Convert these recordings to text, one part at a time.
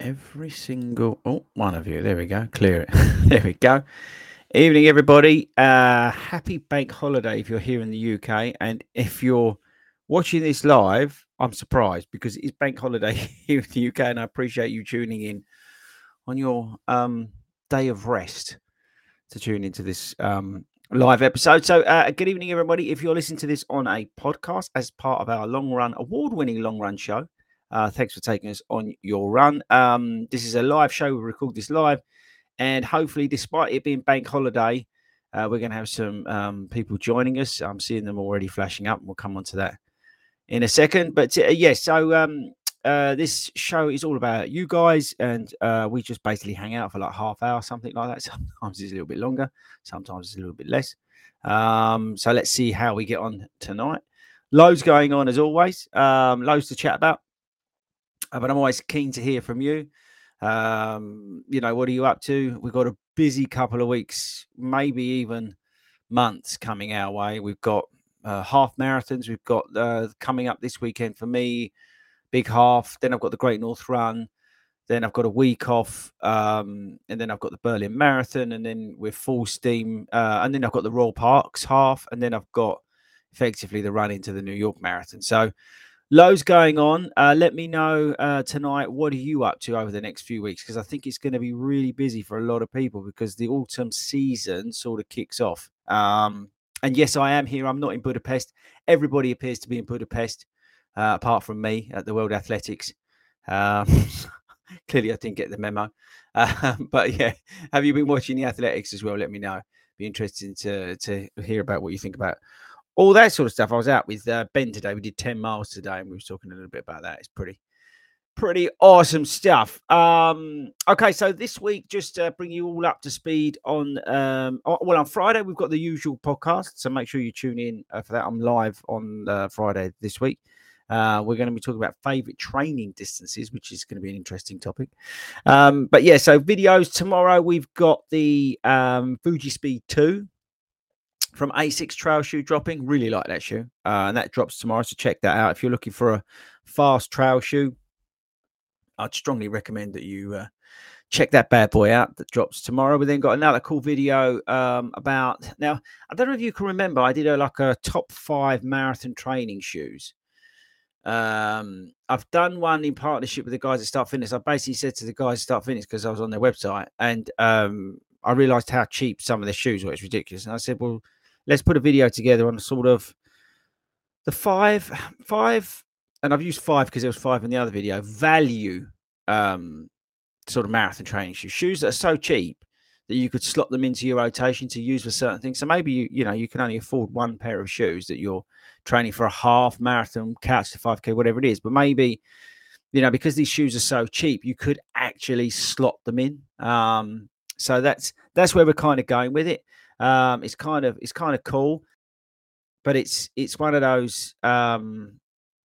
every single. Oh, one of you. There we go. Clear it. there we go. Evening, everybody. Uh, happy bank holiday if you're here in the UK, and if you're watching this live, I'm surprised because it's bank holiday here in the UK, and I appreciate you tuning in on your um, day of rest to tune into this um, live episode. So, uh, good evening, everybody. If you're listening to this on a podcast as part of our long run, award winning long run show, uh, thanks for taking us on your run. Um, this is a live show. We record this live, and hopefully, despite it being bank holiday, uh, we're going to have some um, people joining us. I'm seeing them already flashing up. We'll come on to that in a second. But uh, yes, so um, uh, this show is all about you guys, and uh, we just basically hang out for like half hour, something like that. Sometimes it's a little bit longer, sometimes it's a little bit less. Um, so let's see how we get on tonight. Loads going on as always. Um, loads to chat about. But I'm always keen to hear from you. Um, you know, what are you up to? We've got a busy couple of weeks, maybe even months coming our way. We've got uh, half marathons. We've got uh, coming up this weekend for me, big half. Then I've got the Great North Run. Then I've got a week off, um, and then I've got the Berlin Marathon, and then we're full steam. Uh, and then I've got the Royal Parks half, and then I've got effectively the run into the New York Marathon. So loads going on. Uh, let me know uh, tonight what are you up to over the next few weeks because I think it's going to be really busy for a lot of people because the autumn season sort of kicks off. Um, and yes, I am here. I'm not in Budapest. Everybody appears to be in Budapest, uh, apart from me at the World Athletics. Um, clearly, I didn't get the memo. Um, but yeah, have you been watching the athletics as well? Let me know. Be interested to to hear about what you think about all that sort of stuff. I was out with uh, Ben today. We did 10 miles today and we were talking a little bit about that. It's pretty, pretty awesome stuff. Um, okay, so this week, just uh, bring you all up to speed on, um, well, on Friday, we've got the usual podcast. So make sure you tune in uh, for that. I'm live on uh, Friday this week. Uh, we're going to be talking about favorite training distances, which is going to be an interesting topic. Um, but yeah, so videos tomorrow. We've got the um, Fuji Speed 2 from Asics Trail Shoe dropping. Really like that shoe. Uh, and that drops tomorrow. So check that out. If you're looking for a fast trail shoe, I'd strongly recommend that you uh, check that bad boy out that drops tomorrow. We then got another cool video um, about now. I don't know if you can remember, I did a like a top five marathon training shoes. Um, I've done one in partnership with the guys at Start Fitness. I basically said to the guys at Start Fitness because I was on their website and um, I realized how cheap some of their shoes were. It's ridiculous. And I said, well, let's put a video together on sort of the five five and I've used five because there was five in the other video value um sort of marathon training shoes. Shoes that are so cheap that you could slot them into your rotation to use for certain things. So maybe you you know you can only afford one pair of shoes that you're training for a half marathon couch to 5k whatever it is. But maybe you know because these shoes are so cheap you could actually slot them in. Um so that's that's where we're kind of going with it um, it's kind of it's kind of cool, but it's it's one of those. Um,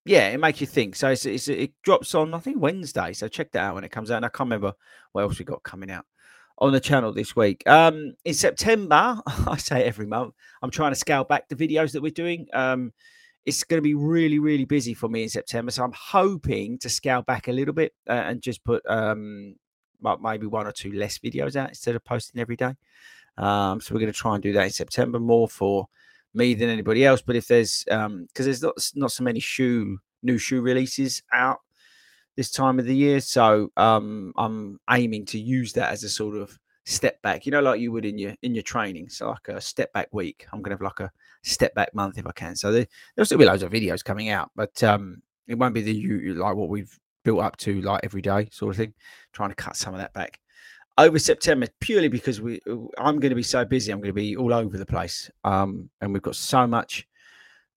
yeah, it makes you think. So it's, it's, it drops on I think Wednesday. So check that out when it comes out. And I can't remember what else we got coming out on the channel this week. Um, in September, I say every month, I'm trying to scale back the videos that we're doing. Um, it's going to be really, really busy for me in September. So I'm hoping to scale back a little bit uh, and just put um, maybe one or two less videos out instead of posting every day. Um, so we're going to try and do that in September more for me than anybody else. But if there's um because there's not not so many shoe new shoe releases out this time of the year. So um, I'm aiming to use that as a sort of step back, you know, like you would in your in your training. So like a step back week. I'm gonna have like a step back month if I can. So there, there'll still be loads of videos coming out, but um, it won't be the you like what we've built up to like every day sort of thing. Trying to cut some of that back over September purely because we I'm going to be so busy. I'm going to be all over the place, um, and we've got so much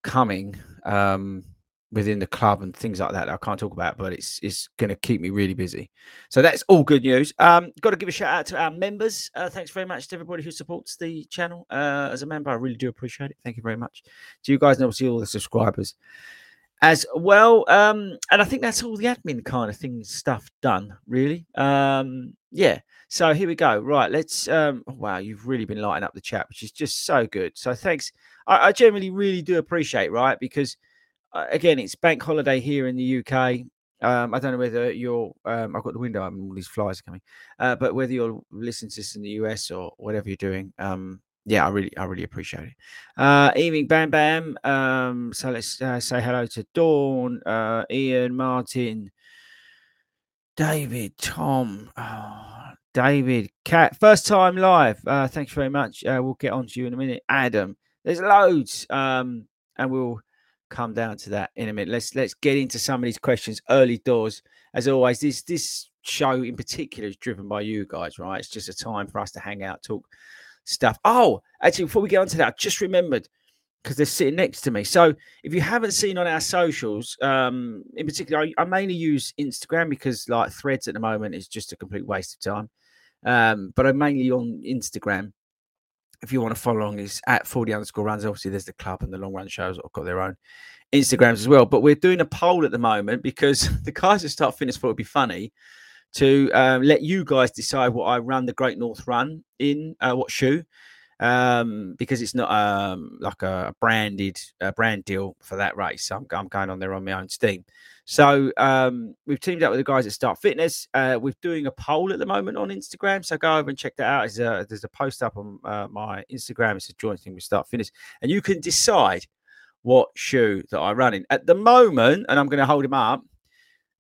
coming. Um, within the club and things like that, that I can't talk about, but it's it's going to keep me really busy. So that's all good news. Um, got to give a shout out to our members. Uh, thanks very much to everybody who supports the channel. Uh, as a member, I really do appreciate it. Thank you very much to you guys and obviously all the subscribers as well. Um, and I think that's all the admin kind of thing stuff done, really. Um, yeah. So here we go. Right, let's. Um, oh, wow, you've really been lighting up the chat, which is just so good. So thanks. I, I generally really do appreciate, right, because uh, again, it's bank holiday here in the UK. Um, I don't know whether you're. Um, I've got the window open, all these flies are coming. Uh, but whether you're listening to this in the US or whatever you're doing, um, yeah, I really, I really appreciate it. Uh, evening, Bam Bam. Um, so let's uh, say hello to Dawn, uh, Ian, Martin, David, Tom, oh, David, Cat. First time live. Uh, thanks very much. Uh, we'll get on to you in a minute. Adam, there's loads. Um, and we'll come down to that in a minute. Let's let's get into some of these questions early doors. As always, this this show in particular is driven by you guys, right? It's just a time for us to hang out, talk stuff. Oh, actually, before we get on to that, I just remembered because they're sitting next to me. So if you haven't seen on our socials, um, in particular, I, I, mainly use Instagram because like threads at the moment is just a complete waste of time. Um, but I'm mainly on Instagram if you want to follow along, is at Fordy underscore runs. Obviously, there's the club and the long run shows have got their own Instagrams as well. But we're doing a poll at the moment because the guys at Start Fitness thought it'd be funny to um, let you guys decide what I run the Great North Run in, uh, what shoe, um, because it's not um, like a branded a brand deal for that race. I'm, I'm going on there on my own steam. So um, we've teamed up with the guys at Start Fitness. Uh, we're doing a poll at the moment on Instagram. So go over and check that out. There's a, there's a post up on uh, my Instagram. It's a joint thing with Start Fitness. And you can decide what shoe that I run in. At the moment, and I'm going to hold him up,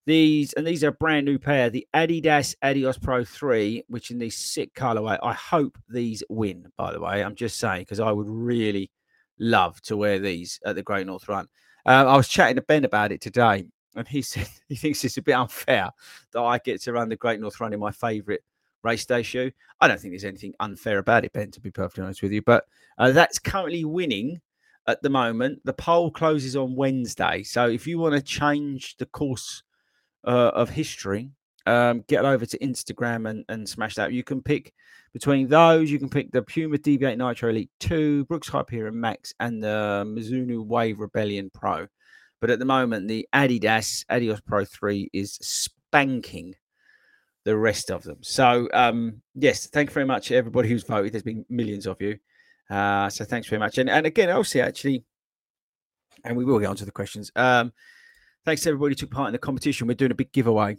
these, and these are a brand new pair, the Adidas Adios Pro 3, which in this sick colorway. I hope these win, by the way. I'm just saying, because I would really love to wear these at the Great North Run. Um, I was chatting to Ben about it today, and he said he thinks it's a bit unfair that I get to run the Great North Run in my favourite race day shoe. I don't think there's anything unfair about it, Ben, to be perfectly honest with you. But uh, that's currently winning at the moment. The poll closes on Wednesday. So if you want to change the course uh, of history, um, get over to Instagram and, and smash that. You can pick between those, you can pick the Puma Deviate Nitro Elite 2, Brooks Hyperion Max, and the Mizuno Wave Rebellion Pro. But at the moment, the Adidas Adios Pro 3 is spanking the rest of them. So, um, yes, thank you very much, everybody who's voted. There's been millions of you. Uh, so, thanks very much. And, and again, also, actually, and we will get on to the questions. Um, thanks to everybody who took part in the competition. We're doing a big giveaway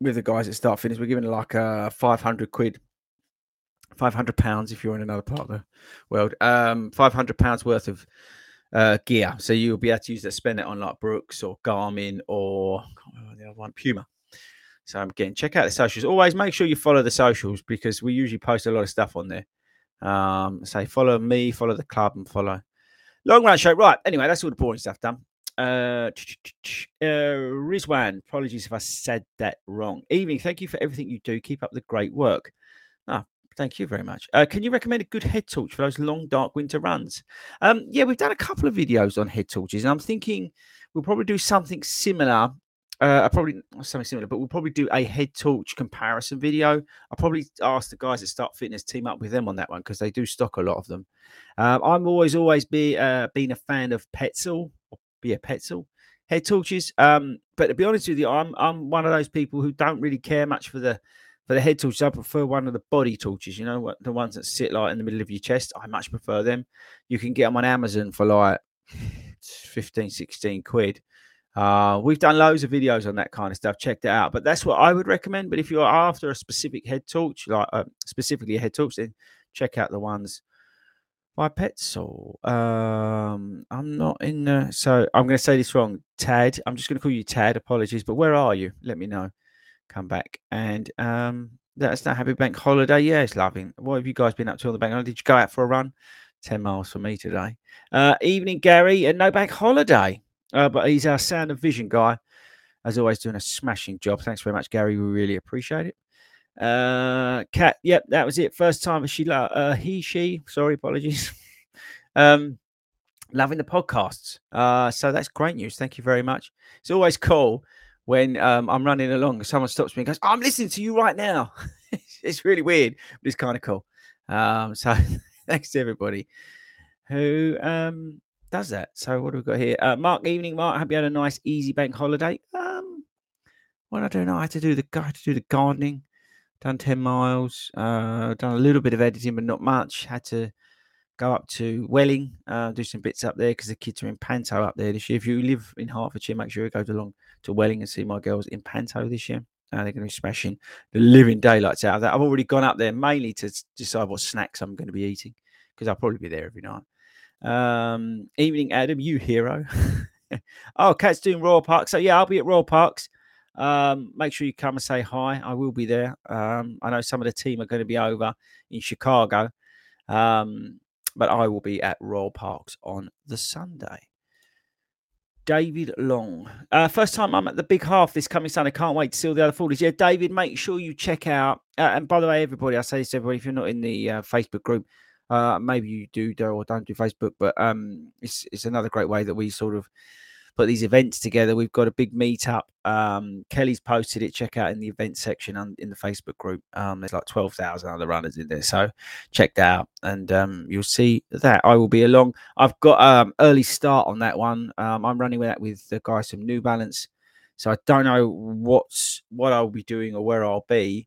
with the guys at Start Fitness. We're giving like a 500 quid, 500 pounds if you're in another part of the world, um, 500 pounds worth of uh, gear. So you'll be able to use that, spend it on like Brooks or Garmin or the other one, Puma. So again, check out the socials. Always make sure you follow the socials because we usually post a lot of stuff on there. Um, say follow me, follow the club, and follow Long Run Show. Right. Anyway, that's all the boring stuff done. Uh, uh, Rizwan, apologies if I said that wrong. Evening, thank you for everything you do. Keep up the great work. Ah, Thank you very much. Uh, can you recommend a good head torch for those long, dark winter runs? Um, yeah, we've done a couple of videos on head torches, and I'm thinking we'll probably do something similar. Uh, probably not something similar, but we'll probably do a head torch comparison video. I'll probably ask the guys at Start Fitness team up with them on that one because they do stock a lot of them. Um, I'm always, always be uh, a fan of Petzl be a Petzl head torches. Um, but to be honest with you, I'm I'm one of those people who don't really care much for the for the head torches, I prefer one of the body torches, you know, the ones that sit like in the middle of your chest. I much prefer them. You can get them on Amazon for like 15, 16 quid. Uh, we've done loads of videos on that kind of stuff. Check that out. But that's what I would recommend. But if you're after a specific head torch, like uh, specifically a head torch, then check out the ones by Petzl. Um, I'm not in the. So I'm going to say this wrong. Tad. I'm just going to call you Tad. Apologies, but where are you? Let me know. Come back and um, that's that happy bank holiday. Yeah, it's loving. What have you guys been up to on the bank holiday? Did you go out for a run? Ten miles for me today. Uh, evening, Gary, and no bank holiday. Uh, but he's our sound and vision guy, as always, doing a smashing job. Thanks very much, Gary. We really appreciate it. Uh, Cat, yep, that was it. First time she, uh, he, she, sorry, apologies. um, loving the podcasts. Uh, so that's great news. Thank you very much. It's always cool when um, I'm running along, someone stops me and goes, I'm listening to you right now. it's really weird, but it's kind of cool. Um, so thanks to everybody who um, does that. So what do we got here? Uh, Mark, evening, Mark. Hope you had a nice, easy bank holiday. Um, what I don't know, I had to do the I had to do the gardening done 10 miles, uh, done a little bit of editing, but not much. Had to go up to Welwyn, uh, do some bits up there because the kids are in Panto up there this year. If you live in Hertfordshire, make sure you go along to Welwyn and see my girls in Panto this year. Uh, they're going to be smashing the living daylights out of that. I've already gone up there mainly to decide what snacks I'm going to be eating because I'll probably be there every night. Um, evening, Adam, you hero. oh, Cat's doing Royal Park. So, yeah, I'll be at Royal Parks. Um, make sure you come and say hi. I will be there. Um, I know some of the team are going to be over in Chicago, um, but I will be at Royal Parks on the Sunday. David Long. Uh, first time I'm at the big half this coming Sunday. Can't wait to see all the other Fordys. Yeah, David, make sure you check out. Uh, and by the way, everybody, I say this to everybody, if you're not in the uh, Facebook group, uh, maybe you do, do or don't do Facebook, but um, it's, it's another great way that we sort of put these events together. We've got a big meetup. Um, Kelly's posted it. Check out in the event section on, in the Facebook group. Um, there's like 12,000 other runners in there. So check that out and um, you'll see that I will be along. I've got um early start on that one. Um, I'm running with that with the guys from New Balance. So I don't know what's what I'll be doing or where I'll be.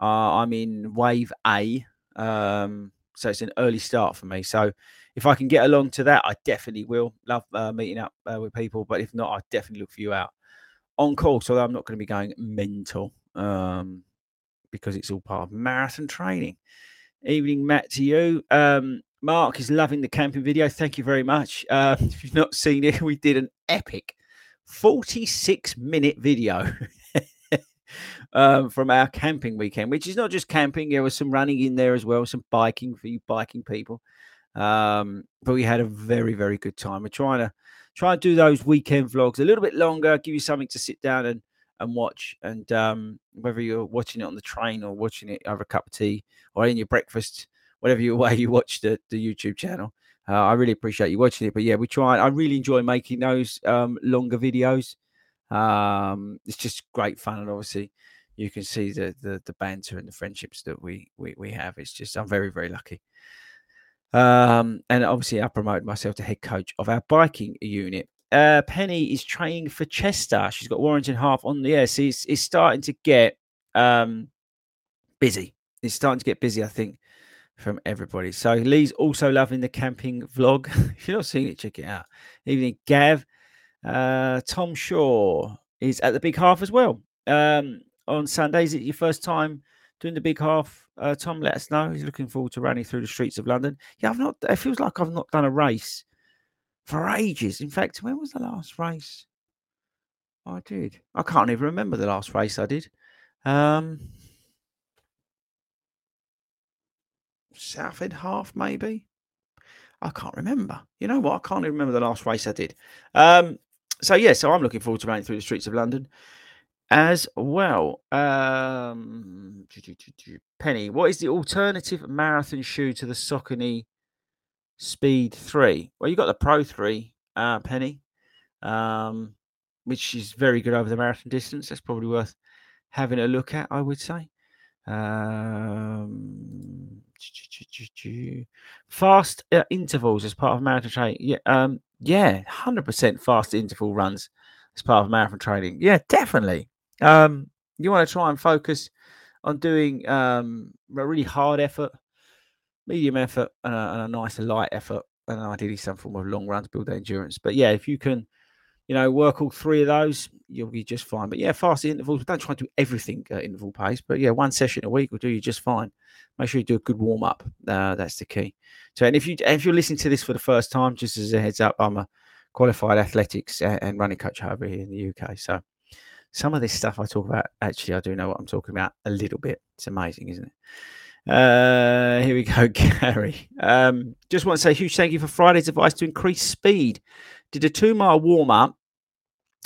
Uh, I'm in wave A. Um, so it's an early start for me. So if I can get along to that, I definitely will. Love uh, meeting up uh, with people, but if not, I definitely look for you out on course. Although I'm not going to be going mental um, because it's all part of marathon training. Evening, Matt, to you. Um, Mark is loving the camping video. Thank you very much. Uh, if you've not seen it, we did an epic 46 minute video. um, from our camping weekend, which is not just camping. There was some running in there as well, some biking for you biking people. Um, but we had a very, very good time. We're trying to try and do those weekend vlogs a little bit longer, give you something to sit down and and watch. And um, whether you're watching it on the train or watching it over a cup of tea or in your breakfast, whatever your way you watch the, the YouTube channel. Uh, I really appreciate you watching it. But yeah, we try. I really enjoy making those um, longer videos. Um, it's just great fun, and obviously, you can see the, the the banter and the friendships that we we we have. It's just I'm very very lucky. Um, and obviously, I promoted myself to head coach of our biking unit. Uh, Penny is training for Chester. She's got Warrington half on the air. So it's, it's starting to get um, busy. It's starting to get busy, I think, from everybody. So Lee's also loving the camping vlog. if you're not seeing it, check it out. Evening, Gav. Uh, Tom Shaw is at the big half as well. Um, on Sundays, is it your first time doing the big half. Uh, Tom, let us know. He's looking forward to running through the streets of London. Yeah, I've not. It feels like I've not done a race for ages. In fact, when was the last race I did? I can't even remember the last race I did. Um, Southend half, maybe. I can't remember. You know what? I can't even remember the last race I did. Um, so yeah, so I'm looking forward to running through the streets of London as well. Um, Penny, what is the alternative marathon shoe to the Saucony Speed 3? Well, you got the Pro 3, uh, Penny, um, which is very good over the marathon distance. That's probably worth having a look at, I would say. Um, fast uh, intervals as part of marathon training. Yeah, um, yeah, hundred percent fast interval runs as part of marathon training. Yeah, definitely. Um, you want to try and focus on doing um, a really hard effort, medium effort, and a, and a nice light effort, and ideally some form of long run to build endurance. But yeah, if you can, you know, work all three of those, you'll be just fine. But yeah, fast intervals. Don't try to do everything at interval pace, but yeah, one session a week will do you just fine. Make sure you do a good warm up. Uh, that's the key. So, and if you if you're listening to this for the first time, just as a heads up, I'm a qualified athletics and running coach over here in the UK. So, some of this stuff I talk about, actually, I do know what I'm talking about a little bit. It's amazing, isn't it? Uh, here we go, Gary. Um, just want to say huge thank you for Friday's advice to increase speed. Did a two mile warm up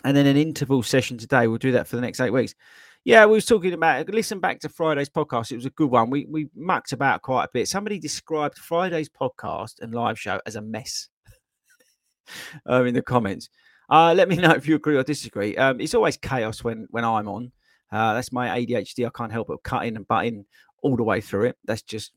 and then an interval session today. We'll do that for the next eight weeks. Yeah, we was talking about. Listen back to Friday's podcast. It was a good one. We we mucked about quite a bit. Somebody described Friday's podcast and live show as a mess. um, in the comments. Uh, let me know if you agree or disagree. Um, it's always chaos when when I'm on. Uh, that's my ADHD. I can't help but cut in and butt in all the way through it. That's just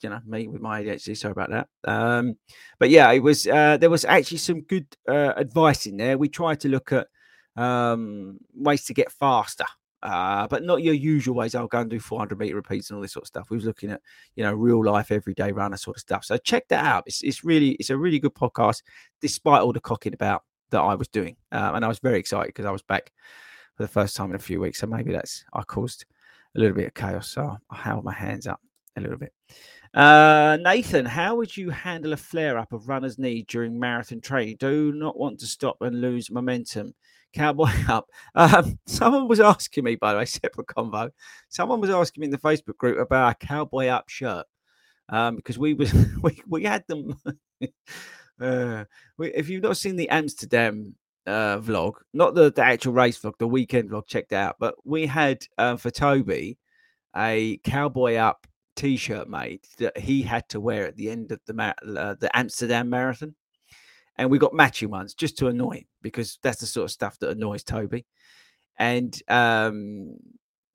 you know me with my ADHD. Sorry about that. Um, but yeah, it was. Uh, there was actually some good uh, advice in there. We tried to look at um, ways to get faster. Uh, but not your usual ways. I'll go and do 400 meter repeats and all this sort of stuff. We was looking at, you know, real life, everyday runner sort of stuff. So check that out. It's, it's really, it's a really good podcast, despite all the cocking about that I was doing. Uh, and I was very excited because I was back for the first time in a few weeks. So maybe that's, I caused a little bit of chaos. So I held my hands up a little bit. Uh, Nathan, how would you handle a flare up of runner's knee during marathon training? Do not want to stop and lose momentum. Cowboy up. Um, someone was asking me, by the way, separate convo. Someone was asking me in the Facebook group about a cowboy up shirt um, because we was we, we had them. Uh, if you've not seen the Amsterdam uh, vlog, not the, the actual race vlog, the weekend vlog, checked out. But we had uh, for Toby a cowboy up T-shirt made that he had to wear at the end of the uh, the Amsterdam marathon and we got matching ones just to annoy him because that's the sort of stuff that annoys Toby. And um,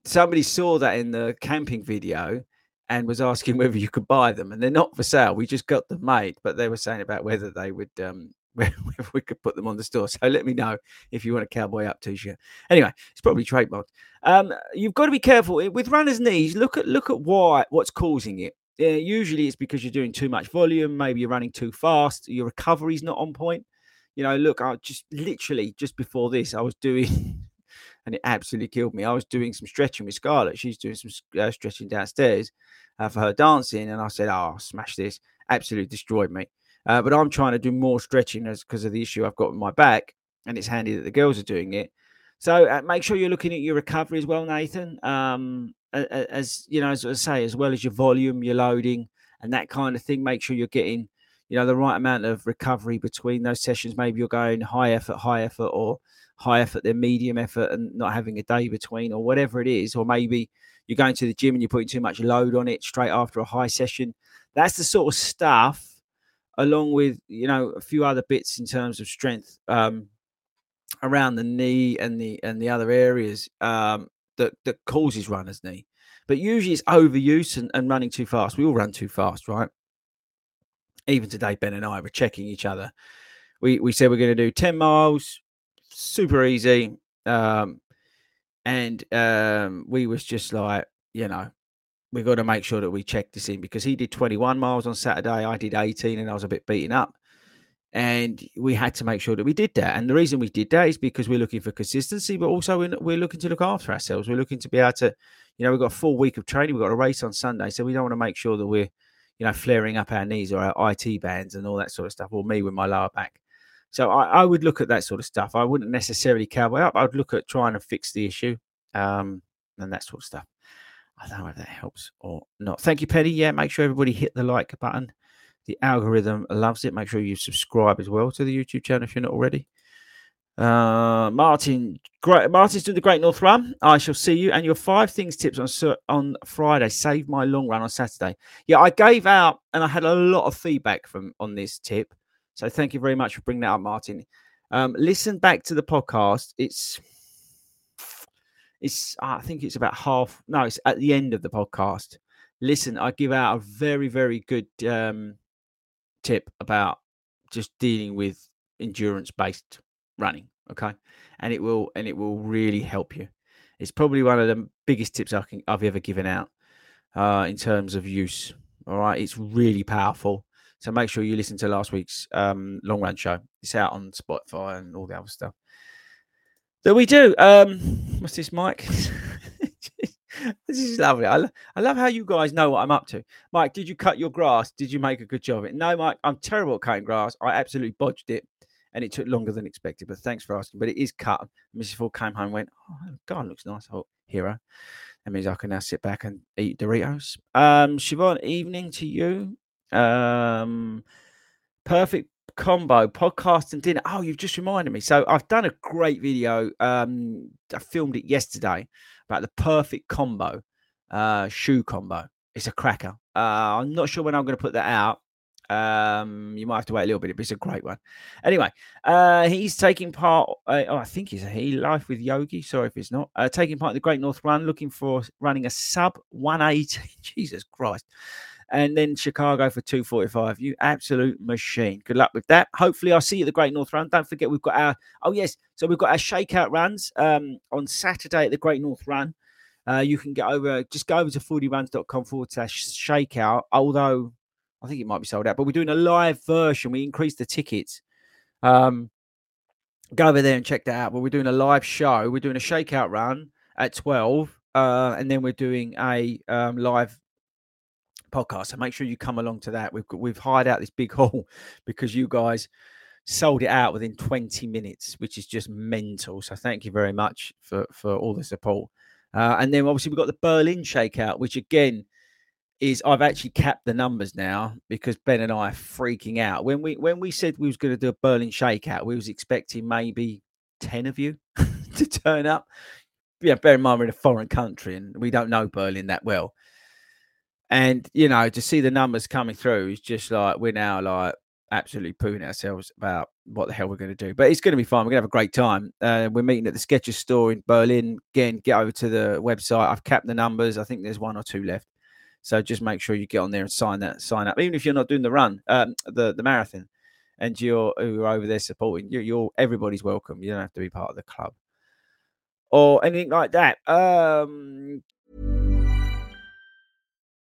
somebody saw that in the camping video and was asking whether you could buy them, and they're not for sale. We just got them made, but they were saying about whether they would. Um, whether we could put them on the store. So let me know if you want a cowboy up t-shirt. Anyway, it's probably trademarked. Um, you've got to be careful with runners' knees. Look at look at why what's causing it yeah, usually it's because you're doing too much volume. Maybe you're running too fast. Your recovery's not on point. You know, look, I just literally just before this, I was doing, and it absolutely killed me. I was doing some stretching with Scarlett. She's doing some uh, stretching downstairs uh, for her dancing, and I said, "Oh, smash this!" Absolutely destroyed me. Uh, but I'm trying to do more stretching because of the issue I've got with my back, and it's handy that the girls are doing it. So uh, make sure you're looking at your recovery as well, Nathan. Um, as you know, as I say, as well as your volume, your loading, and that kind of thing. Make sure you're getting, you know, the right amount of recovery between those sessions. Maybe you're going high effort, high effort, or high effort, then medium effort, and not having a day between, or whatever it is. Or maybe you're going to the gym and you're putting too much load on it straight after a high session. That's the sort of stuff, along with you know a few other bits in terms of strength. Um, around the knee and the and the other areas um, that that causes runner's knee. But usually it's overuse and, and running too fast. We all run too fast, right? Even today, Ben and I were checking each other. We we said we're going to do 10 miles, super easy. Um, and um, we was just like, you know, we got to make sure that we check this in because he did 21 miles on Saturday. I did 18 and I was a bit beaten up and we had to make sure that we did that. And the reason we did that is because we're looking for consistency, but also we're, looking to look after ourselves. We're looking to be able to, you know, we've got a full week of training. We've got a race on Sunday, so we don't want to make sure that we're, you know, flaring up our knees or our IT bands and all that sort of stuff, or me with my lower back. So I, I would look at that sort of stuff. I wouldn't necessarily cowboy up. I would look at trying to fix the issue, um, and that sort of stuff. I don't know if that helps or not. Thank you, Penny. Yeah, make sure everybody hit the like button. The algorithm loves it. Make sure you subscribe as well to the YouTube channel if you're not already. Uh, Martin, great. Martin's doing the Great North Run. I shall see you. And your five things tips on on Friday. Save my long run on Saturday. Yeah, I gave out and I had a lot of feedback from on this tip. So thank you very much for bringing that up, Martin. Um, listen back to the podcast. It's it's I think it's about half. No, it's at the end of the podcast. Listen, I give out a very very good um, tip about just dealing with endurance based running okay and it will and it will really help you it's probably one of the biggest tips I can, i've ever given out uh, in terms of use all right it's really powerful So make sure you listen to last week's um, long run show. It's out on Spotify and all the other stuff. So we do. Um, what's this, Mike? this is lovely. I, lo- I love how you guys know what I'm up to. Mike, did you cut your grass? Did you make a good job of it? No, Mike, I'm terrible at cutting grass. I absolutely bodged it and it took longer than expected. But thanks for asking. But it is cut. Mrs. Ford came home went, Oh, God, looks nice. Oh, hero. That means I can now sit back and eat Doritos. Um, Siobhan, evening to you. Um, perfect combo podcast and dinner. Oh, you've just reminded me. So I've done a great video. Um, I filmed it yesterday about the perfect combo, uh, shoe combo. It's a cracker. Uh, I'm not sure when I'm going to put that out. Um, you might have to wait a little bit, but it's a great one. Anyway, uh, he's taking part. Uh, oh, I think he's a he life with Yogi. Sorry if it's not. Uh, taking part in the Great North Run, looking for running a sub 180. Jesus Christ. And then Chicago for 245. You absolute machine. Good luck with that. Hopefully, I'll see you at the Great North Run. Don't forget, we've got our, oh, yes. So we've got our shakeout runs um, on Saturday at the Great North Run. Uh, you can get over, just go over to fordyruns.com forward slash shakeout. Although I think it might be sold out, but we're doing a live version. We increased the tickets. Um, go over there and check that out. But we're doing a live show. We're doing a shakeout run at 12. Uh, and then we're doing a um, live podcast. So make sure you come along to that. We've we've hired out this big hall because you guys sold it out within 20 minutes, which is just mental. So thank you very much for for all the support. Uh, and then obviously we've got the Berlin shakeout, which again is I've actually capped the numbers now because Ben and I are freaking out. When we when we said we was going to do a Berlin shakeout, we was expecting maybe 10 of you to turn up. Yeah, bear in mind we're in a foreign country and we don't know Berlin that well. And you know, to see the numbers coming through is just like we're now like absolutely pooing ourselves about what the hell we're going to do. But it's going to be fun. We're going to have a great time. Uh, we're meeting at the Skechers store in Berlin. Again, get over to the website. I've capped the numbers. I think there's one or two left. So just make sure you get on there and sign that sign up, even if you're not doing the run, um, the the marathon, and you're you're over there supporting. You're, you're everybody's welcome. You don't have to be part of the club or anything like that. Um,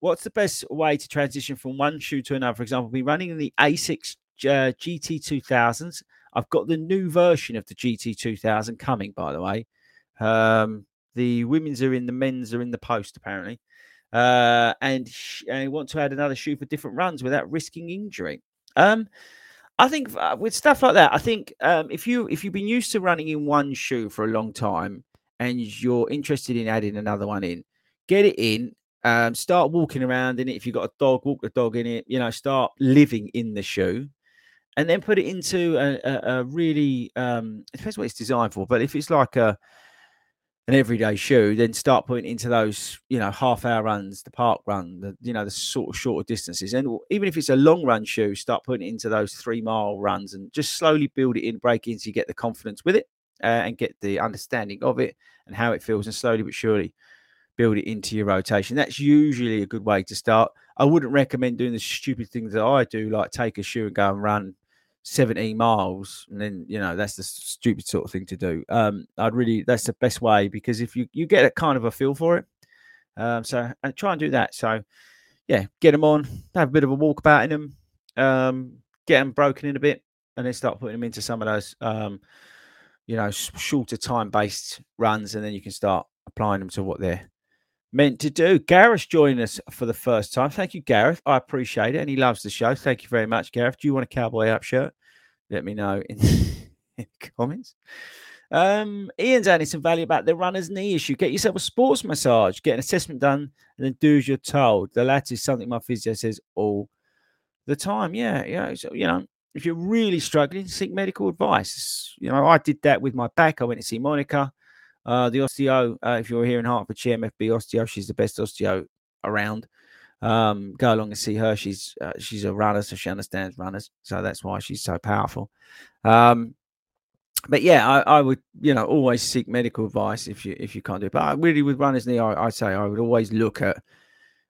What's the best way to transition from one shoe to another? For example, be running in the Asics uh, GT 2000s. I've got the new version of the GT 2000 coming, by the way. Um, the women's are in, the men's are in the post, apparently. Uh, and sh- I want to add another shoe for different runs without risking injury. Um, I think uh, with stuff like that, I think um, if you if you've been used to running in one shoe for a long time and you're interested in adding another one in, get it in um, start walking around in it. If you've got a dog, walk the dog in it. You know, start living in the shoe, and then put it into a, a, a really. Um, it depends what it's designed for, but if it's like a an everyday shoe, then start putting into those, you know, half hour runs, the park run, the you know, the sort of shorter distances. And even if it's a long run shoe, start putting into those three mile runs and just slowly build it in, break in so you get the confidence with it uh, and get the understanding of it and how it feels, and slowly but surely build it into your rotation. That's usually a good way to start. I wouldn't recommend doing the stupid things that I do, like take a shoe and go and run 17 miles, and then you know that's the stupid sort of thing to do. Um, I'd really that's the best way because if you you get a kind of a feel for it, um, so and try and do that. So yeah, get them on, have a bit of a walk about in them, um, get them broken in a bit, and then start putting them into some of those um, you know shorter time based runs, and then you can start applying them to what they're meant to do. Gareth joining us for the first time. Thank you, Gareth. I appreciate it. And he loves the show. Thank you very much, Gareth. Do you want a cowboy up shirt? Let me know in, in the comments. Um, Ian's adding some value about the runner's knee issue. Get yourself a sports massage, get an assessment done, and then do as you're told. The latter is something my physio says all the time. Yeah, yeah. So, you know, if you're really struggling, seek medical advice. You know, I did that with my back. I went to see Monica. Uh, the osteo, uh, if you're here in Hertfordshire, MFB osteo, she's the best osteo around. Um, go along and see her. She's uh, she's a runner, so she understands runners. So that's why she's so powerful. Um, but yeah, I, I, would you know always seek medical advice if you if you can't do it. But really, with runner's knee, I, I say I would always look at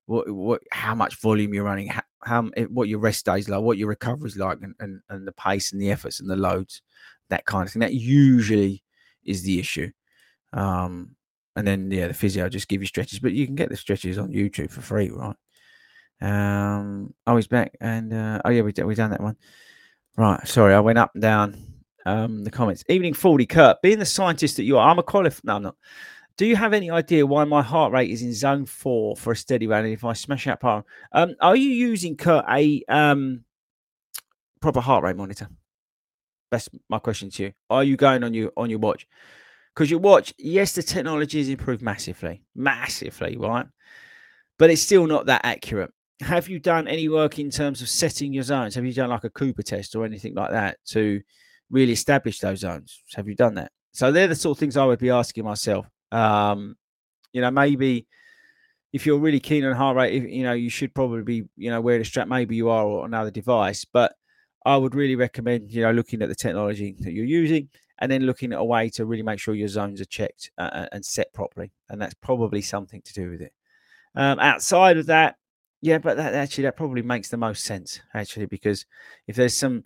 what what how much volume you're running, how, how what your rest days like, what your recovery is like, and, and and the pace and the efforts and the loads, that kind of thing. That usually is the issue. Um, and then yeah, the physio just give you stretches, but you can get the stretches on YouTube for free, right? Um, oh, he's back, and uh, oh yeah, we we done that one. Right, sorry, I went up and down um, the comments. Evening Fordy, Kurt, being the scientist that you are, I'm a qualified. No, I'm not. Do you have any idea why my heart rate is in zone four for a steady run? And if I smash out part, um, are you using Kurt a um, proper heart rate monitor? That's my question to you. Are you going on your on your watch? Because your watch, yes, the technology has improved massively, massively, right? But it's still not that accurate. Have you done any work in terms of setting your zones? Have you done like a Cooper test or anything like that to really establish those zones? Have you done that? So they're the sort of things I would be asking myself. Um, you know, maybe if you're really keen on heart rate, you know, you should probably be, you know, wearing a strap. Maybe you are or another device, but I would really recommend, you know, looking at the technology that you're using and then looking at a way to really make sure your zones are checked uh, and set properly. And that's probably something to do with it. Um, outside of that, yeah, but that actually that probably makes the most sense actually because if there's some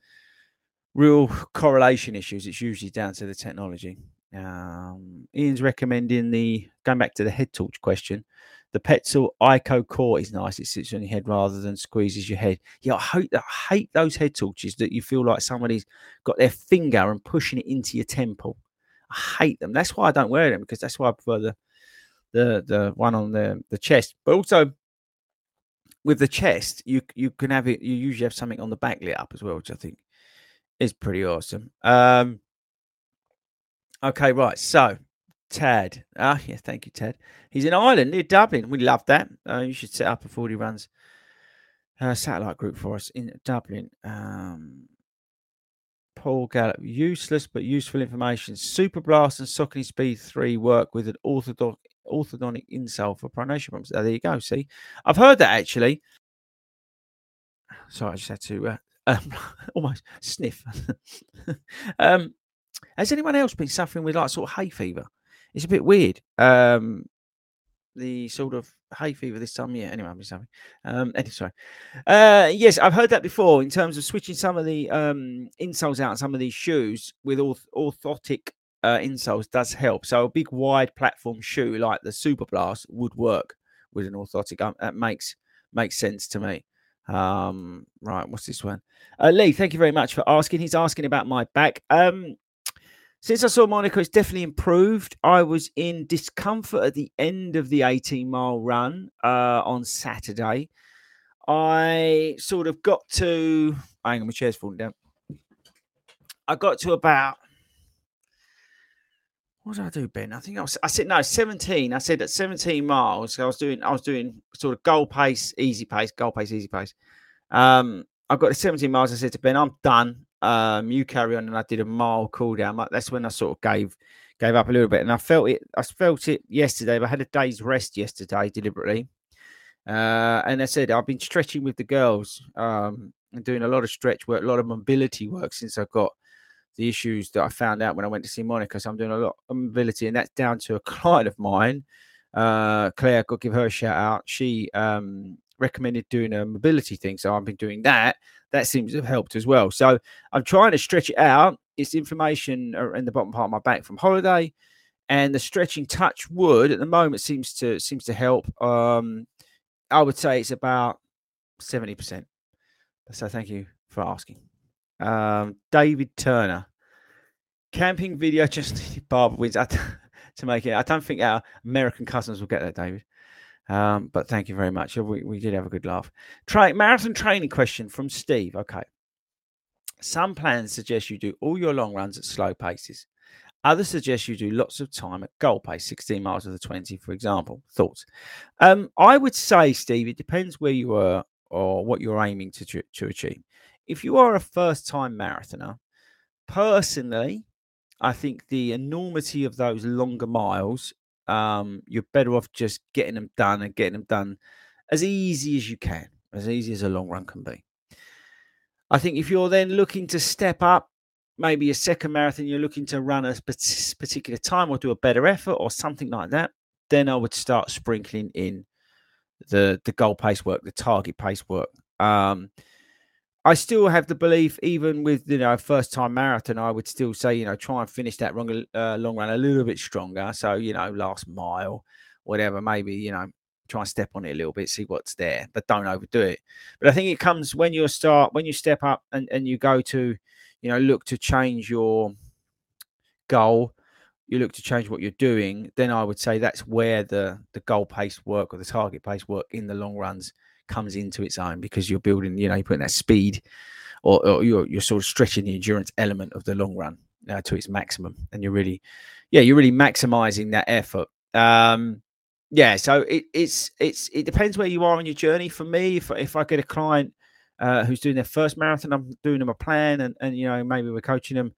real correlation issues, it's usually down to the technology. Um, Ian's recommending the going back to the head torch question. The Petzl IKO core is nice. It sits on your head rather than squeezes your head. Yeah, I hate, I hate those head torches that you feel like somebody's got their finger and pushing it into your temple. I hate them. That's why I don't wear them because that's why I prefer the the the one on the the chest. But also with the chest, you you can have it. You usually have something on the back lit up as well, which I think is pretty awesome. Um, okay, right. So, Tad. Ah, yeah, thank you, Ted. He's in Ireland near Dublin. We love that. Uh, you should set up a Fordy runs uh, satellite group for us in Dublin. Um, Paul Gallup, useless but useful information. Super Blast and Saucony Speed 3 work with an orthodontic insole for pronation problems. Oh, there you go. See, I've heard that actually. Sorry, I just had to uh, um, almost sniff. um, has anyone else been suffering with like sort of hay fever? It's a bit weird. Um, the sort of hay fever this time. Yeah. Anyway, I'm sorry. Um, anyway, sorry. Uh, yes, I've heard that before. In terms of switching some of the um insoles out, some of these shoes with orth- orthotic uh, insoles does help. So a big wide platform shoe like the Super Blast would work with an orthotic. Um, that makes makes sense to me. Um, right, what's this one? Uh, Lee, thank you very much for asking. He's asking about my back. Um, since I saw Monica, it's definitely improved. I was in discomfort at the end of the 18 mile run uh, on Saturday. I sort of got to, hang on, my chair's falling down. I got to about, what did I do, Ben? I think I was, I said, no, 17. I said at 17 miles, I was doing, I was doing sort of goal pace, easy pace, goal pace, easy pace. Um, I got to 17 miles. I said to Ben, I'm done. Um, you carry on, and I did a mile cool down. That's when I sort of gave gave up a little bit, and I felt it. I felt it yesterday. But I had a day's rest yesterday deliberately, uh, and I said I've been stretching with the girls um, and doing a lot of stretch work, a lot of mobility work since I got the issues that I found out when I went to see Monica. So I'm doing a lot of mobility, and that's down to a client of mine, uh, Claire. To give her a shout out. She um, recommended doing a mobility thing. So I've been doing that. That seems to have helped as well. So I'm trying to stretch it out. It's inflammation in the bottom part of my back from holiday. And the stretching touch wood at the moment seems to seems to help. Um, I would say it's about 70%. So thank you for asking. Um, David Turner. Camping video just barber wins to make it. I don't think our American cousins will get that, David. Um, but thank you very much. We, we did have a good laugh. Try marathon training question from Steve. Okay. Some plans suggest you do all your long runs at slow paces. Others suggest you do lots of time at goal pace, 16 miles of the 20, for example. Thoughts? Um, I would say, Steve, it depends where you are or what you're aiming to, to achieve. If you are a first time marathoner, personally, I think the enormity of those longer miles um, you're better off just getting them done and getting them done as easy as you can, as easy as a long run can be. I think if you're then looking to step up, maybe a second marathon, you're looking to run a particular time or do a better effort or something like that, then I would start sprinkling in the the goal pace work, the target pace work. Um, I still have the belief, even with you know first time marathon, I would still say you know try and finish that long, uh, long run a little bit stronger. So you know last mile, whatever, maybe you know try and step on it a little bit, see what's there, but don't overdo it. But I think it comes when you start when you step up and and you go to you know look to change your goal you look to change what you're doing, then I would say that's where the the goal pace work or the target pace work in the long runs comes into its own because you're building, you know, you're putting that speed or, or you're you're sort of stretching the endurance element of the long run uh, to its maximum, and you're really, yeah, you're really maximizing that effort. Um, yeah, so it, it's it's it depends where you are on your journey. For me, if if I get a client uh, who's doing their first marathon, I'm doing them a plan, and and you know maybe we're coaching them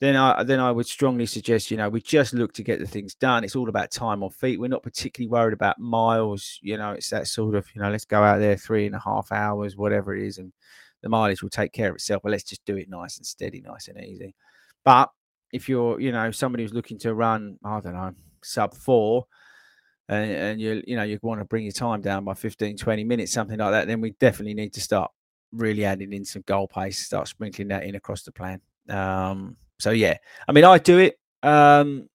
then I then I would strongly suggest, you know, we just look to get the things done. It's all about time on feet. We're not particularly worried about miles. You know, it's that sort of, you know, let's go out there three and a half hours, whatever it is, and the mileage will take care of itself. But let's just do it nice and steady, nice and easy. But if you're, you know, somebody who's looking to run, I don't know, sub four, and, and you, you know, you want to bring your time down by 15, 20 minutes, something like that, then we definitely need to start really adding in some goal pace, start sprinkling that in across the plan. Um, so yeah, I mean, I do it, um,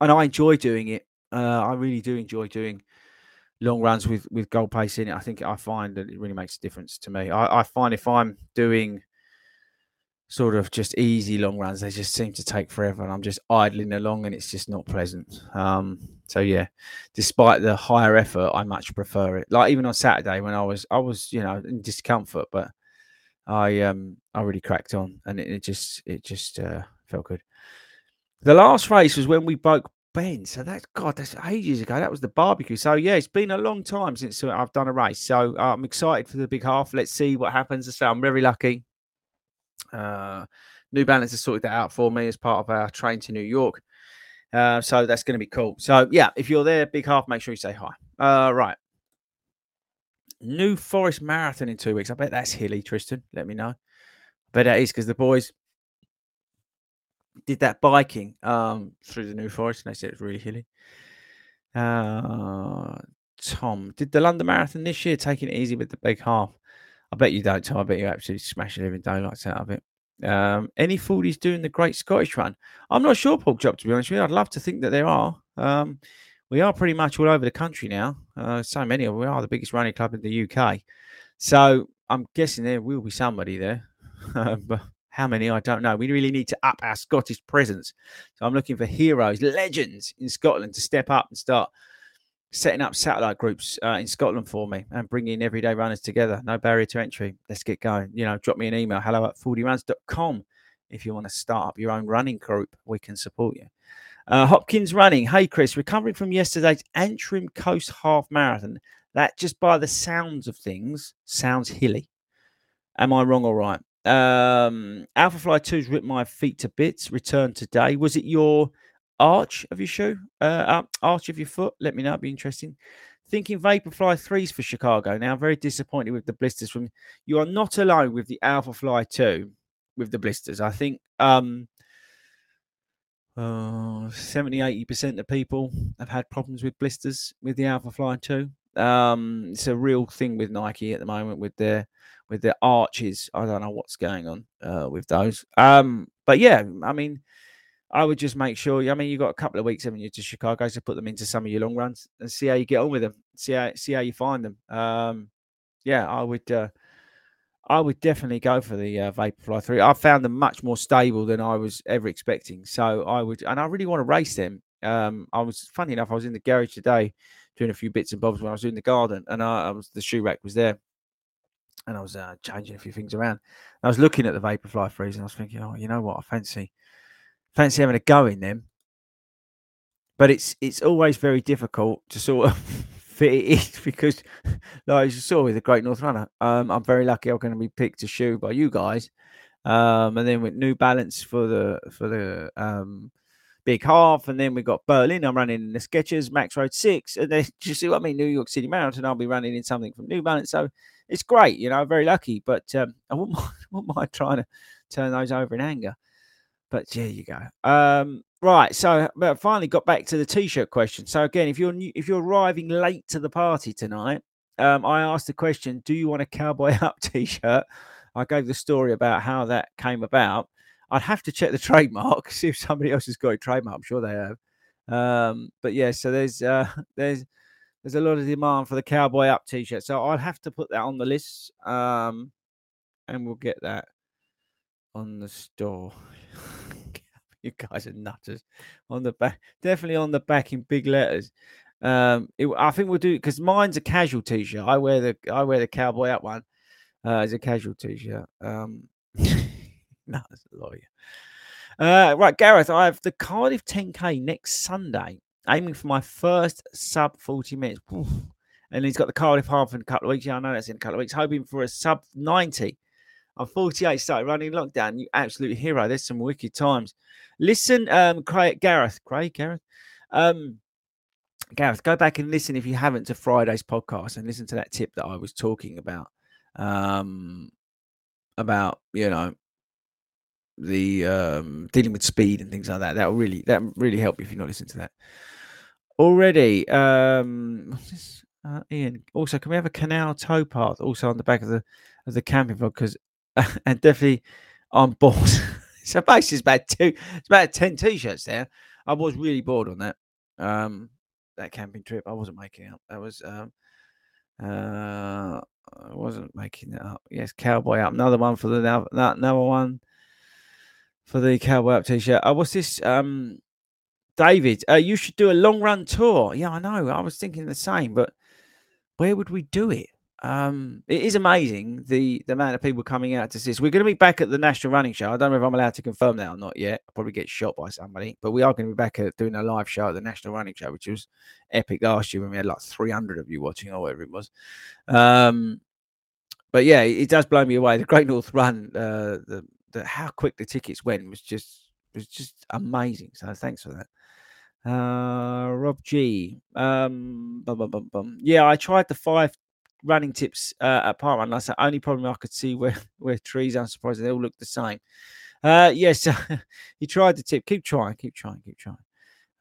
and I enjoy doing it. Uh, I really do enjoy doing long runs with with goal pace in it. I think I find that it really makes a difference to me. I, I find if I'm doing sort of just easy long runs, they just seem to take forever, and I'm just idling along, and it's just not pleasant. Um, so yeah, despite the higher effort, I much prefer it. Like even on Saturday when I was I was you know in discomfort, but I um I really cracked on, and it, it just it just uh, felt good. The last race was when we broke Ben. So that's God, that's ages ago. That was the barbecue. So yeah, it's been a long time since I've done a race. So uh, I'm excited for the big half. Let's see what happens. So I'm very lucky. Uh, New Balance has sorted that out for me as part of our train to New York. Uh, so that's going to be cool. So yeah, if you're there, big half, make sure you say hi. Uh, right. New Forest Marathon in two weeks. I bet that's hilly, Tristan. Let me know. I bet that is because the boys did that biking um, through the New Forest, and they said it's really hilly. Uh, Tom, did the London Marathon this year, taking it easy with the big half? I bet you don't, Tom. I bet you absolutely smash the living daylights out of it. Um, any Fordys doing the Great Scottish Run? I'm not sure, Paul Chop, to be honest with you. I'd love to think that there are. Um, we are pretty much all over the country now. Uh, so many of We are the biggest running club in the UK. So I'm guessing there will be somebody there. but how many? I don't know. We really need to up our Scottish presence. So I'm looking for heroes, legends in Scotland to step up and start setting up satellite groups uh, in Scotland for me and bringing everyday runners together. No barrier to entry. Let's get going. You know, drop me an email, hello at fordyruns.com. If you want to start up your own running group, we can support you. Uh, Hopkins running. Hey, Chris, recovering from yesterday's Antrim Coast Half Marathon. That just by the sounds of things sounds hilly. Am I wrong or right? Um, Alpha Fly 2's ripped my feet to bits. Returned today. Was it your arch of your shoe? Uh, arch of your foot? Let me know. It'd be interesting. Thinking Vaporfly 3s for Chicago. Now, very disappointed with the blisters from you are not alone with the Alpha Fly 2 with the blisters. I think um uh 70 80% of people have had problems with blisters with the Alpha Fly 2. Um, it's a real thing with Nike at the moment with their with their arches. I don't know what's going on uh, with those. Um, but yeah, I mean, I would just make sure. I mean, you've got a couple of weeks, haven't you, to Chicago to put them into some of your long runs and see how you get on with them. See how see how you find them. Um, yeah, I would. Uh, I would definitely go for the uh, Vaporfly three. I found them much more stable than I was ever expecting. So I would, and I really want to race them. Um, I was funny enough. I was in the garage today doing a few bits and bobs when I was doing the garden, and I, I was the shoe rack was there, and I was uh, changing a few things around. I was looking at the Vaporfly threes and I was thinking, oh, you know what? I fancy fancy having a go in them. But it's it's always very difficult to sort of fit it in because, like you saw with the Great North Runner, um, I'm very lucky I'm going to be picked to shoe by you guys. Um, and then with New Balance for the for the um, Big Half, and then we've got Berlin. I'm running in the Skechers Max Road Six, and then you see what I mean? New York City Marathon. I'll be running in something from New Balance. So it's great, you know, very lucky. But um, I wouldn't mind, wouldn't mind trying to turn those over in anger. But there you go. Um, right, so but finally got back to the t-shirt question. So again, if you're new, if you're arriving late to the party tonight, um, I asked the question: Do you want a cowboy up t-shirt? I gave the story about how that came about. I'd have to check the trademark, see if somebody else has got a trademark. I'm sure they have. Um, but yeah, so there's uh, there's there's a lot of demand for the cowboy up t-shirt. So I'll have to put that on the list. Um, and we'll get that on the store. you guys are nutters. On the back, definitely on the back in big letters. Um, it, I think we'll do because mine's a casual t-shirt. I wear the I wear the cowboy up one uh, as a casual t-shirt. Um, no, a lawyer. Uh, right, Gareth, I have the Cardiff 10K next Sunday, aiming for my first sub 40 minutes. And he's got the Cardiff half in a couple of weeks. Yeah, I know that's in a couple of weeks. Hoping for a sub 90. I'm 48, started running lockdown. You absolute hero. There's some wicked times. Listen, um, Craig, Gareth, Craig, Gareth, um, Gareth, go back and listen if you haven't to Friday's podcast and listen to that tip that I was talking about. Um, about you know the um dealing with speed and things like that. That will really that really help you if you're not listening to that already. Um, uh, Ian, also, can we have a canal towpath also on the back of the of the camping vlog? Because and definitely I'm bored. so basically, it's about two, it's about ten t-shirts there. I was really bored on that. Um, that camping trip. I wasn't making it up. That was um, uh, I wasn't making it up. Yes, cowboy up. Another one for the that another one for the cowboy up t-shirt. Oh, what's this? Um, David, uh, you should do a long run tour. Yeah, I know. I was thinking the same, but where would we do it? Um, it is amazing the the amount of people coming out to see this. We're going to be back at the National Running Show. I don't know if I'm allowed to confirm that or not yet. I'll probably get shot by somebody, but we are going to be back at doing a live show at the National Running Show, which was epic last year when we had like 300 of you watching or whatever it was. Um, but yeah, it, does blow me away. The Great North Run, uh, the, the how quick the tickets went was just was just amazing. So thanks for that. Uh, Rob G. Um, bum, bum, bum. Yeah, I tried the five running tips uh, at. That's the only problem I could see where where trees. I'm surprised they all look the same. Uh, yes, you tried the tip. Keep trying. Keep trying. Keep trying.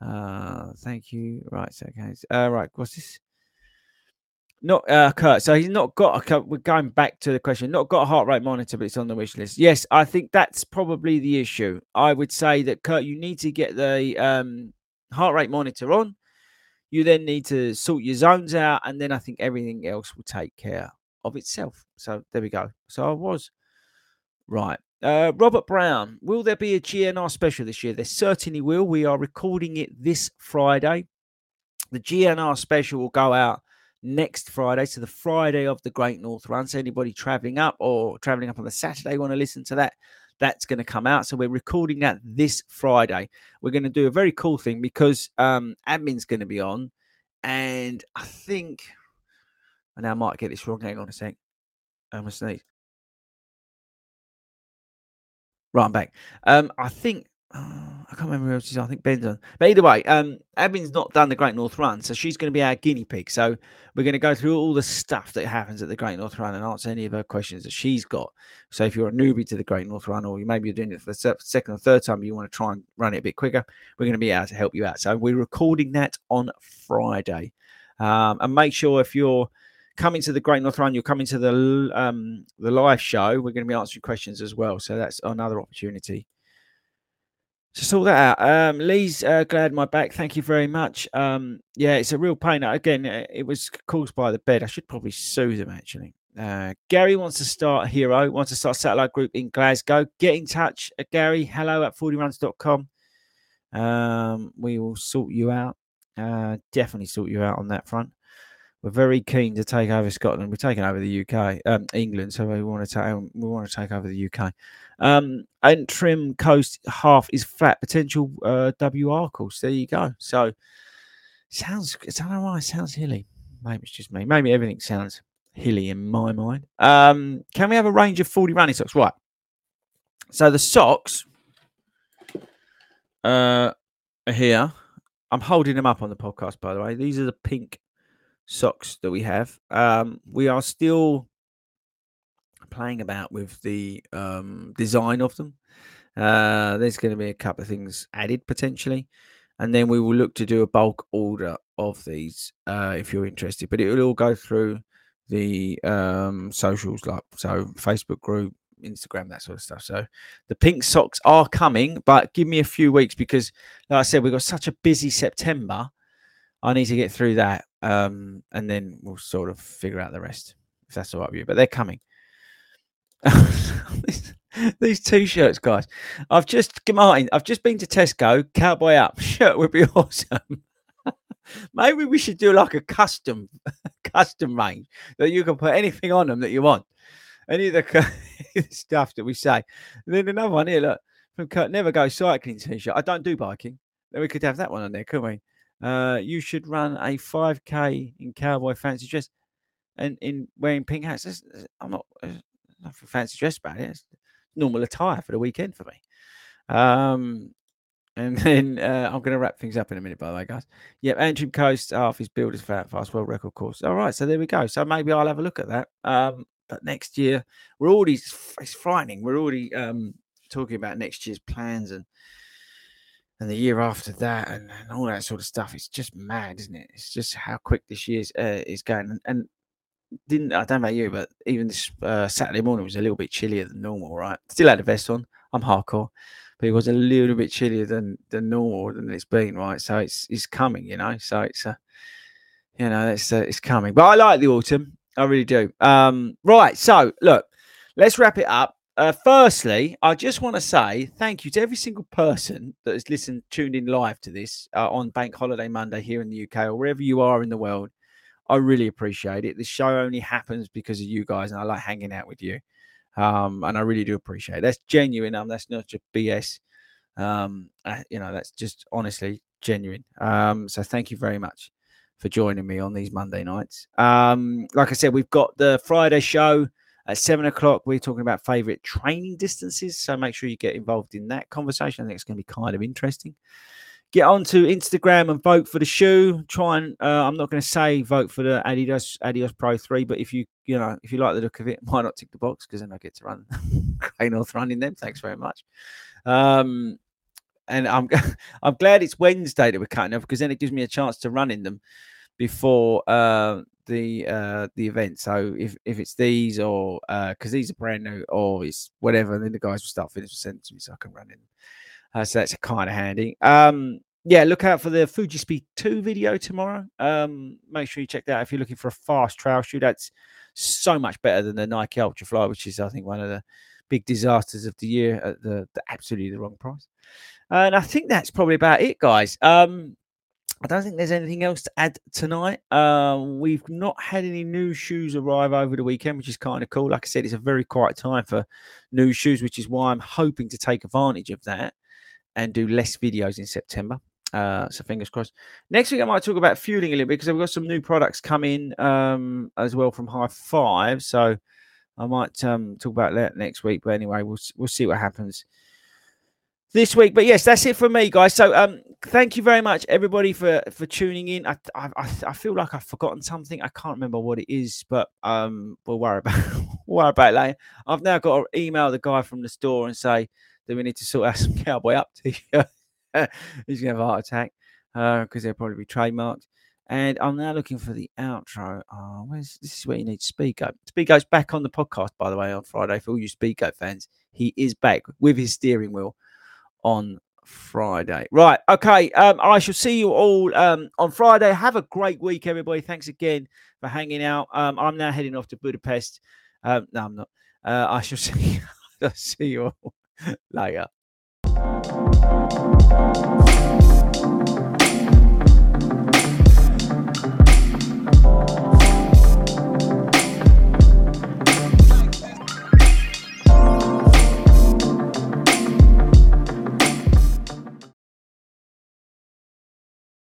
Uh, thank you. Right, so okay. Uh, right, what's this? Not uh, Kurt. So he's not got. A, we're going back to the question. Not got a heart rate monitor, but it's on the wish list. Yes, I think that's probably the issue. I would say that Kurt, you need to get the um, heart rate monitor on. You then need to sort your zones out, and then I think everything else will take care of itself. So there we go. So I was right. Uh, Robert Brown, will there be a GNR special this year? There certainly will. We are recording it this Friday. The GNR special will go out next Friday, so the Friday of the Great North Run. So anybody traveling up or traveling up on the Saturday want to listen to that, that's going to come out. So we're recording that this Friday. We're going to do a very cool thing because um, admin's going to be on, and I think, and I might get this wrong. Hang on a sec. I'm a sneeze. Right, I'm back. Um, I think oh, I can't remember who else is. I think Ben's on. But either way, um, not done the Great North Run, so she's going to be our guinea pig. So we're going to go through all the stuff that happens at the Great North Run and answer any of her questions that she's got. So if you're a newbie to the Great North Run, or you maybe you're doing it for the second or third time, you want to try and run it a bit quicker, we're going to be able to help you out. So we're recording that on Friday, um, and make sure if you're coming to the Great North Run, you're coming to the um, the live show. We're going to be answering questions as well, so that's another opportunity to sort that out. Um, Lee's uh, glad my back. Thank you very much. Um, yeah, it's a real pain. Again, uh, it was caused by the bed. I should probably sue them actually. Uh, Gary wants to start Hero, wants to start satellite group in Glasgow. Get in touch, uh, Gary. Hello at fordyruns.com. Um, we will sort you out. Uh, definitely sort you out on that front. We're very keen to take over Scotland. We're taking over the UK, um, England, so we want to take we want to take over the UK. Um, Antrim coast half is flat. Potential uh, WR course. There you go. So sounds. I don't know why it sounds hilly. Maybe it's just me. Maybe everything sounds hilly in my mind. Um, can we have a range of Fordy running socks? Right. So the socks uh, are here. I'm holding them up on the podcast, by the way. These are the pink socks that we have. Um, we are still playing about with the um, design of them. Uh, there's going to be a couple of things added potentially, and then we will look to do a bulk order of these uh, if you're interested. But it will all go through the um, socials, like so Facebook group, Instagram, that sort of stuff. So the pink socks are coming, but give me a few weeks because, like I said, we've got such a busy September. I need to get through that, um, and then we'll sort of figure out the rest if that's all right with you. But they're coming. these, t-shirts, guys. I've just Martin. I've just been to Tesco. Cowboy up shirt would be awesome. Maybe we should do like a custom, custom range that you can put anything on them that you want. Any of the stuff that we say. And then another one here, look, from Kurt, never go cycling t-shirt. I don't do biking. Then we could have that one on there, couldn't we? Uh, you should run a 5k in cowboy fancy dress and in wearing pink hats. I'm not nothing fancy dress about it. It's normal attire for the weekend for me. Um, and then uh, I'm going to wrap things up in a minute, by the way, guys. Yep, Antrim Coast half his builders fat fast world record course. All right, so there we go. So maybe I'll have a look at that. Um, but next year, we're already it's frightening. We're already um, talking about next year's plans and and the year after that and, and, all that sort of stuff. It's just mad, isn't it? It's just how quick this year's uh, is going. And, and didn't I don't know about you, but even this uh, Saturday morning was a little bit chillier than normal, right? Still had a vest on. I'm hardcore, but it was a little bit chillier than than normal than it's been, right? So it's it's coming, you know. So it's uh, you know, it's uh, it's coming. But I like the autumn. I really do. Um, right. So look, let's wrap it up. Uh, firstly, I just want to say thank you to every single person that has listened, tuned in live to this uh, on Bank Holiday Monday here in the UK or wherever you are in the world. I really appreciate it. This show only happens because of you guys, and I like hanging out with you. Um, and I really do appreciate it. That's genuine. Um, that's not just BS. Um, uh, you know, that's just honestly genuine. Um, so thank you very much for joining me on these Monday nights. Um, like I said, we've got the Friday show at seven o'clock. We're talking about favorite training distances. So make sure you get involved in that conversation. I think it's going to be kind of interesting get onto Instagram and vote for the shoe. Try and uh, I'm not going to say vote for the Adidas Adios Pro Three, but if you you know if you like the look of it, why not tick the box because then I get to run Great North running them. Thanks very much. Um, and I'm I'm glad it's Wednesday that we're cutting off because then it gives me a chance to run in them before uh, the uh, the event. So if if it's these or uh because these are brand new or it's whatever, then the guys will start finishing sending to me so I can run in. Uh, so that's kind of handy. Um, yeah, look out for the Fuji Speed 2 video tomorrow. Um, make sure you check that out if you're looking for a fast trail shoe. That's so much better than the Nike Ultra Fly, which is, I think, one of the big disasters of the year at the, the absolutely the wrong price. And I think that's probably about it, guys. Um, I don't think there's anything else to add tonight. Um, we've not had any new shoes arrive over the weekend, which is kind of cool. Like I said, it's a very quiet time for new shoes, which is why I'm hoping to take advantage of that and do less videos in September. Uh, so fingers crossed. Next week I might talk about fueling a little bit because I've got some new products coming um, as well from High Five. So I might um, talk about that next week. But anyway, we'll we'll see what happens this week. But yes, that's it for me, guys. So um, thank you very much, everybody, for for tuning in. I I, I feel like I've forgotten something. I can't remember what it is, but um, we'll worry about we'll worry about later. I've now got to email the guy from the store and say that we need to sort out some cowboy up to. He's to have a heart attack because uh, they'll probably be trademarked. And I'm now looking for the outro. Oh, where's this is where you need Speako. Speako's back on the podcast, by the way, on Friday for all you Speako fans. He is back with his steering wheel on Friday. Right. Okay. Um, I shall see you all um, on Friday. Have a great week, everybody. Thanks again for hanging out. Um, I'm now heading off to Budapest. Um, no, I'm not. Uh, I shall see. I'll see you all. Later.